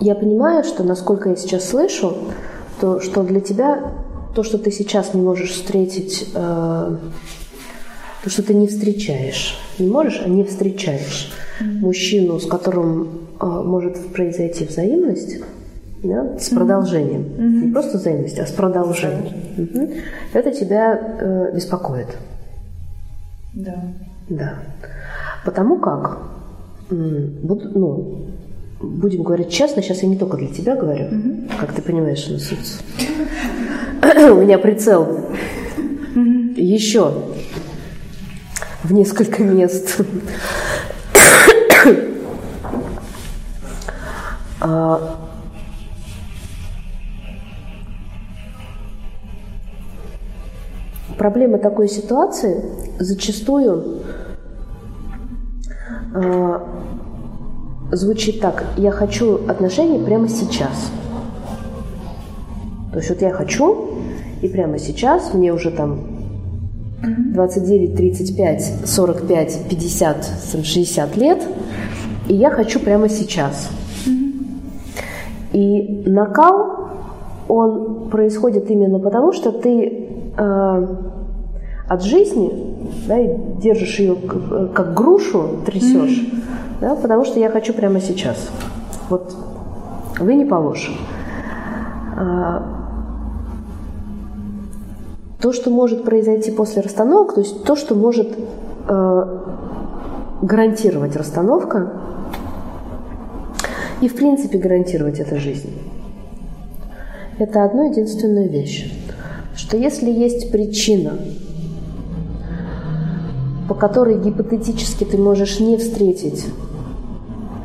я понимаю, что, насколько я сейчас слышу, то, что для тебя то, что ты сейчас не можешь встретить, э, то, что ты не встречаешь, не можешь, а не встречаешь mm-hmm. мужчину, с которым э, может произойти взаимность, да, с продолжением. Mm-hmm. Не просто взаимность, а с продолжением. Mm-hmm. Это тебя э, беспокоит. Да. Да. Потому как, ну, будем говорить честно, сейчас я не только для тебя говорю, mm-hmm. как ты понимаешь, на суть. У меня прицел mm-hmm. еще в несколько мест. а, проблема такой ситуации зачастую э, звучит так. Я хочу отношений прямо сейчас. То есть вот я хочу, и прямо сейчас мне уже там 29, 35, 45, 50, 60 лет, и я хочу прямо сейчас. И накал, он происходит именно потому, что ты э, от жизни да, держишь ее как, как грушу, трясешь. Да, потому что я хочу прямо сейчас. Вот вы не положим. А, то, что может произойти после расстановок, то есть то, что может э, гарантировать расстановка и, в принципе, гарантировать эту жизнь. Это одна единственная вещь, что если есть причина, по которой гипотетически ты можешь не встретить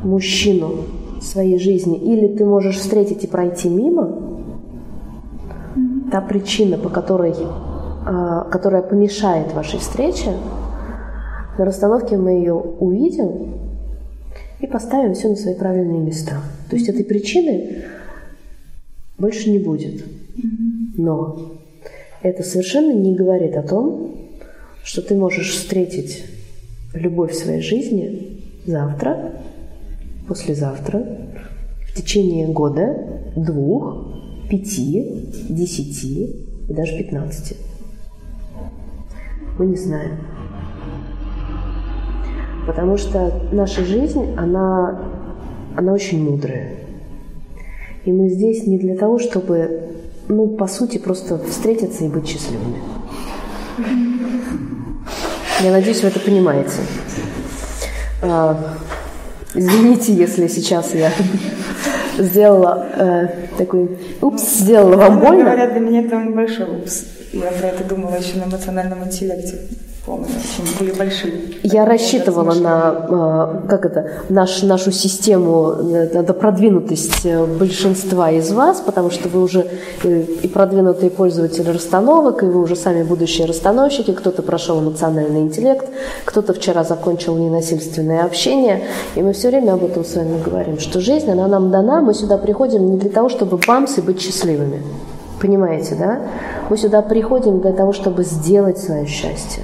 мужчину в своей жизни, или ты можешь встретить и пройти мимо, та причина, по которой а, которая помешает вашей встрече, на расстановке мы ее увидим и поставим все на свои правильные места. То есть этой причины больше не будет. Но это совершенно не говорит о том, что ты можешь встретить любовь в своей жизни завтра, послезавтра, в течение года, двух, пяти, десяти и даже пятнадцати мы не знаем. Потому что наша жизнь, она, она очень мудрая. И мы здесь не для того, чтобы, ну, по сути, просто встретиться и быть счастливыми. Я надеюсь, вы это понимаете. Извините, если сейчас я сделала э, такой упс, сделала вам больно. Говорят, для меня это большой упс. Я про это думала еще на эмоциональном интеллекте. Помню, очень были большие. Я рассчитывала на, э, как это, наш, нашу систему, э, на продвинутость э, большинства из вас, потому что вы уже и продвинутые пользователи расстановок, и вы уже сами будущие расстановщики, кто-то прошел эмоциональный интеллект, кто-то вчера закончил ненасильственное общение, и мы все время об этом с вами говорим, что жизнь, она нам дана, мы сюда приходим не для того, чтобы бамс и быть счастливыми. Понимаете, да? Мы сюда приходим для того, чтобы сделать свое счастье,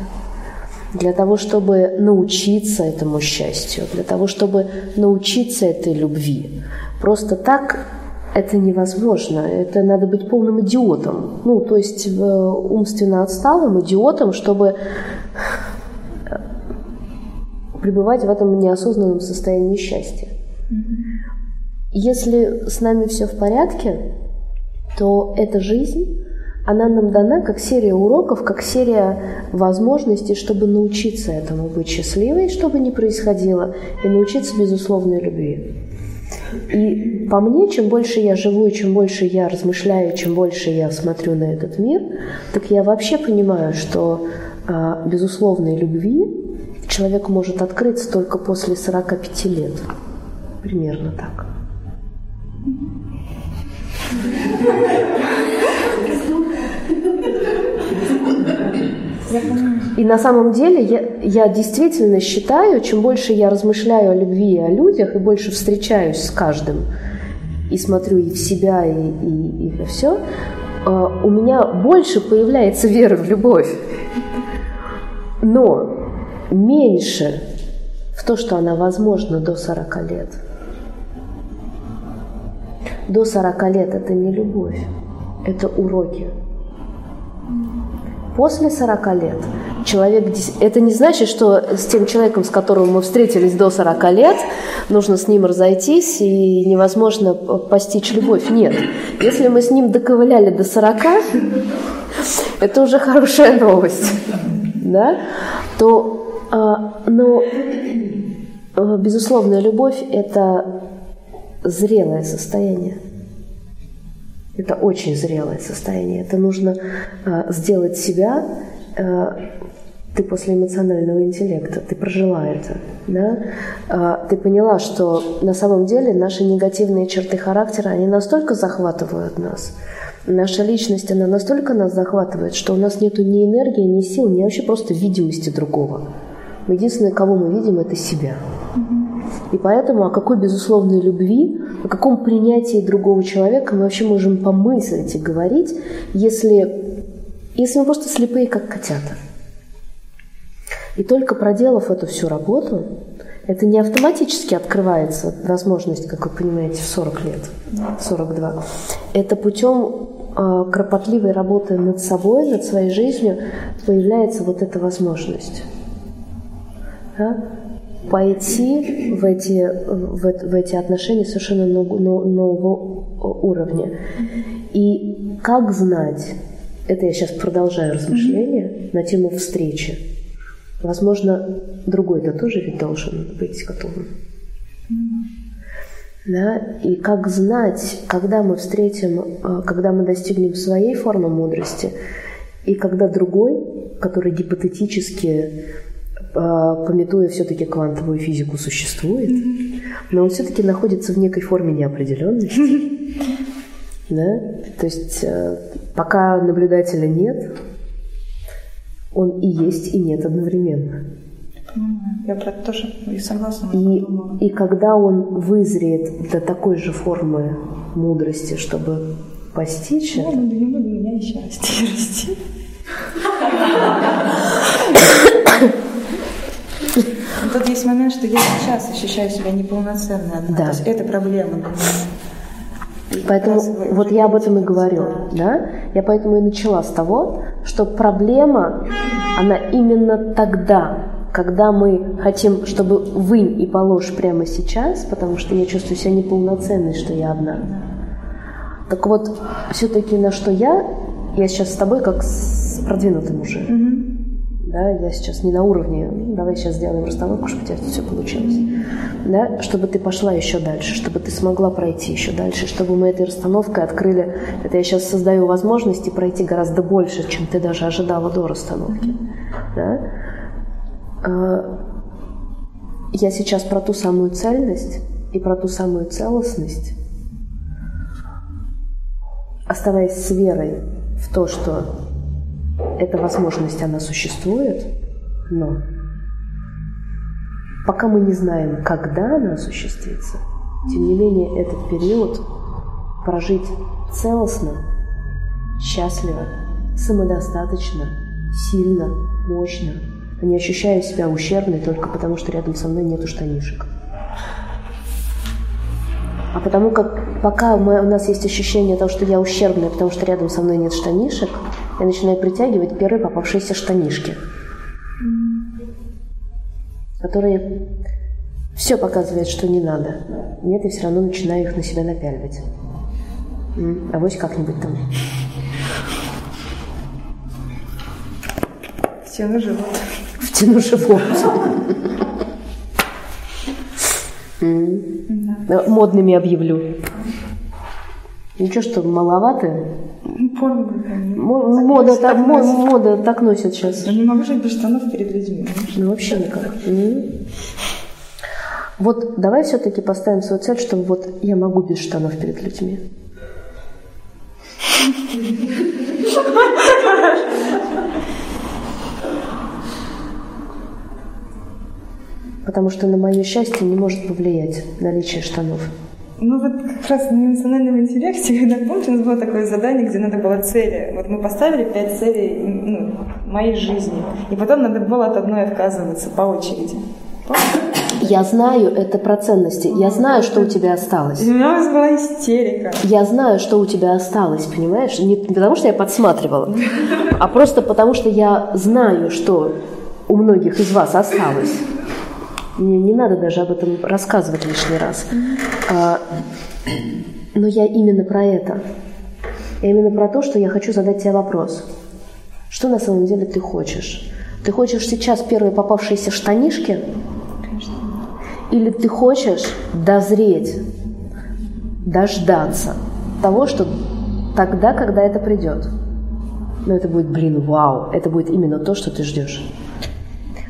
для того, чтобы научиться этому счастью, для того, чтобы научиться этой любви. Просто так это невозможно. Это надо быть полным идиотом. Ну, то есть умственно отсталым идиотом, чтобы пребывать в этом неосознанном состоянии счастья. Если с нами все в порядке, то эта жизнь, она нам дана как серия уроков, как серия возможностей, чтобы научиться этому быть счастливой, чтобы не происходило, и научиться безусловной любви. И по мне, чем больше я живу, чем больше я размышляю, чем больше я смотрю на этот мир, так я вообще понимаю, что а, безусловной любви человек может открыться только после 45 лет. Примерно так. И на самом деле я, я действительно считаю, чем больше я размышляю о любви и о людях, и больше встречаюсь с каждым, и смотрю и в себя, и, и, и во все, э, у меня больше появляется вера в любовь. Но меньше в то, что она возможна до 40 лет – до 40 лет это не любовь, это уроки. После 40 лет человек... Это не значит, что с тем человеком, с которым мы встретились до 40 лет, нужно с ним разойтись и невозможно постичь любовь. Нет. Если мы с ним доковыляли до 40, это уже хорошая новость. Да? То, а, но, а, безусловная любовь – это зрелое состояние. Это очень зрелое состояние. Это нужно э, сделать себя. Э, ты после эмоционального интеллекта, ты прожила это. Да? Э, ты поняла, что на самом деле наши негативные черты характера, они настолько захватывают нас. Наша личность, она настолько нас захватывает, что у нас нет ни энергии, ни сил, ни вообще просто видимости другого. Единственное, кого мы видим, это себя. И поэтому о какой безусловной любви, о каком принятии другого человека мы вообще можем помыслить и говорить, если, если мы просто слепые, как котята. И только проделав эту всю работу, это не автоматически открывается возможность, как вы понимаете, в 40 лет, 42. Это путем э, кропотливой работы над собой, над своей жизнью появляется вот эта возможность. Да? Пойти в эти, в, в эти отношения совершенно нового, уровня. И как знать, это я сейчас продолжаю размышления на тему встречи. Возможно, другой-то тоже ведь должен быть готовым. Да? И как знать, когда мы встретим, а, когда мы достигнем своей формы мудрости, и когда другой, который гипотетически пометуя все-таки квантовую физику, существует, но он все-таки находится в некой форме неопределенности. Да? То есть э, пока наблюдателя нет, он и есть, и нет одновременно. Я про это тоже и согласна. И, и когда он вызреет до такой же формы мудрости, чтобы постичь ну, это... Ну, буду меня еще расти, расти. тут есть момент, что я сейчас ощущаю себя неполноценной. Да. То есть это проблема. Поэтому вот я об этом и говорю, да. Я поэтому и начала с того, что проблема, она именно тогда, когда мы хотим, чтобы вы и положь прямо сейчас, потому что я чувствую себя неполноценной, что я одна. Так вот, все-таки на что я, я сейчас с тобой как с продвинутым уже. Угу да, я сейчас не на уровне, ну, давай сейчас сделаем расстановку, чтобы у тебя все получилось, да, чтобы ты пошла еще дальше, чтобы ты смогла пройти еще дальше, чтобы мы этой расстановкой открыли, это я сейчас создаю возможности пройти гораздо больше, чем ты даже ожидала до расстановки, да. А, я сейчас про ту самую цельность и про ту самую целостность, оставаясь с верой в то, что эта возможность, она существует, но пока мы не знаем, когда она осуществится, тем не менее этот период прожить целостно, счастливо, самодостаточно, сильно, мощно, а не ощущая себя ущербной только потому, что рядом со мной нету штанишек. А потому как пока мы, у нас есть ощущение того, что я ущербная, потому что рядом со мной нет штанишек, я начинаю притягивать первые попавшиеся штанишки, которые все показывают, что не надо. Нет, я все равно начинаю их на себя напяливать. А вот как-нибудь там. Втяну живот. Втяну живот. Модными объявлю. Ничего, что маловато? Мода, так, так мода так носят сейчас. Я не могу жить без штанов перед людьми. Ну, вообще никак. Вот давай все-таки поставим свою цель, чтобы вот я могу без штанов перед людьми. Потому что на мое счастье не может повлиять наличие штанов. Ну вот как раз на эмоциональном интеллекте, когда помните, у нас было такое задание, где надо было цели. Вот мы поставили пять целей ну, моей жизни. И потом надо было от одной отказываться по очереди. Я знаю это про ценности. Я знаю, что у тебя осталось. У меня была истерика. Я знаю, что у тебя осталось, понимаешь? Не потому, что я подсматривала, а просто потому, что я знаю, что у многих из вас осталось. Мне не надо даже об этом рассказывать лишний раз. А, но я именно про это. Я именно про то, что я хочу задать тебе вопрос. Что на самом деле ты хочешь? Ты хочешь сейчас первые попавшиеся штанишки? Или ты хочешь дозреть, дождаться того, что тогда, когда это придет? Но это будет, блин, вау, это будет именно то, что ты ждешь.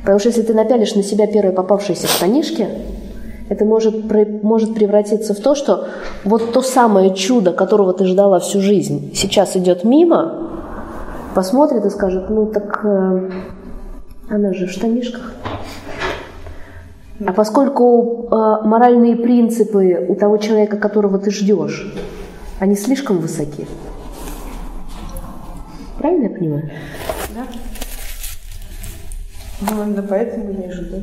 Потому что если ты напялишь на себя первые попавшиеся штанишки, это может, может превратиться в то, что вот то самое чудо, которого ты ждала всю жизнь, сейчас идет мимо, посмотрит и скажет, ну так э, она же в штанишках. А поскольку э, моральные принципы у того человека, которого ты ждешь, они слишком высоки. Правильно я понимаю? Ну, именно поэтому я жду.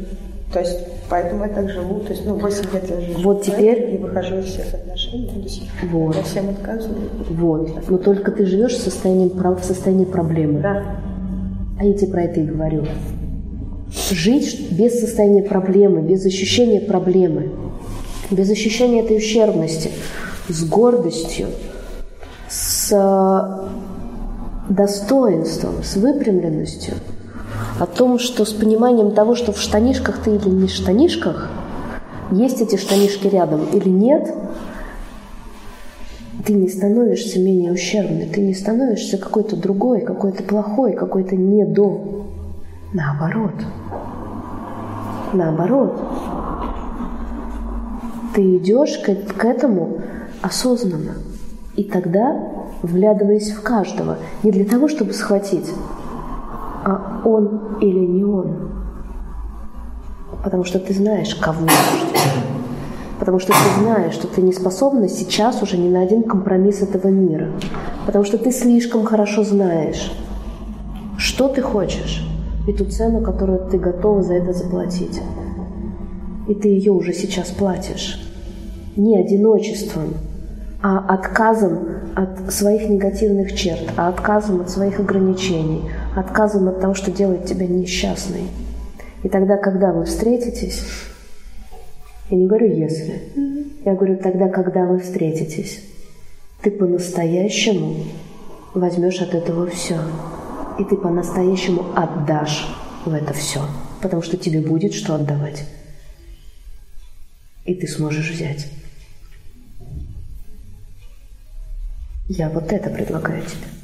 То есть, поэтому я так живу. То есть, ну, 8 лет я живу. Вот теперь... И выхожу из всех отношений. То есть, вот. Я всем отказываю. Вот. Но только ты живешь в состоянии, в состоянии проблемы. Да. А я тебе про это и говорю. Жить без состояния проблемы, без ощущения проблемы, без ощущения этой ущербности, с гордостью, с э, достоинством, с выпрямленностью – о том, что с пониманием того, что в штанишках ты или не в штанишках, есть эти штанишки рядом или нет, ты не становишься менее ущербной, ты не становишься какой-то другой, какой-то плохой, какой-то не до. Наоборот. Наоборот. Ты идешь к, к этому осознанно. И тогда, вглядываясь в каждого, не для того, чтобы схватить, а он или не он. Потому что ты знаешь, кого Потому что ты знаешь, что ты не способна сейчас уже ни на один компромисс этого мира. Потому что ты слишком хорошо знаешь, что ты хочешь, и ту цену, которую ты готова за это заплатить. И ты ее уже сейчас платишь. Не одиночеством, а отказом от своих негативных черт, а отказом от своих ограничений, отказом от того, что делает тебя несчастной. И тогда, когда вы встретитесь, я не говорю «если», я говорю тогда, когда вы встретитесь, ты по-настоящему возьмешь от этого все. И ты по-настоящему отдашь в это все, потому что тебе будет что отдавать. И ты сможешь взять. Я вот это предлагаю тебе.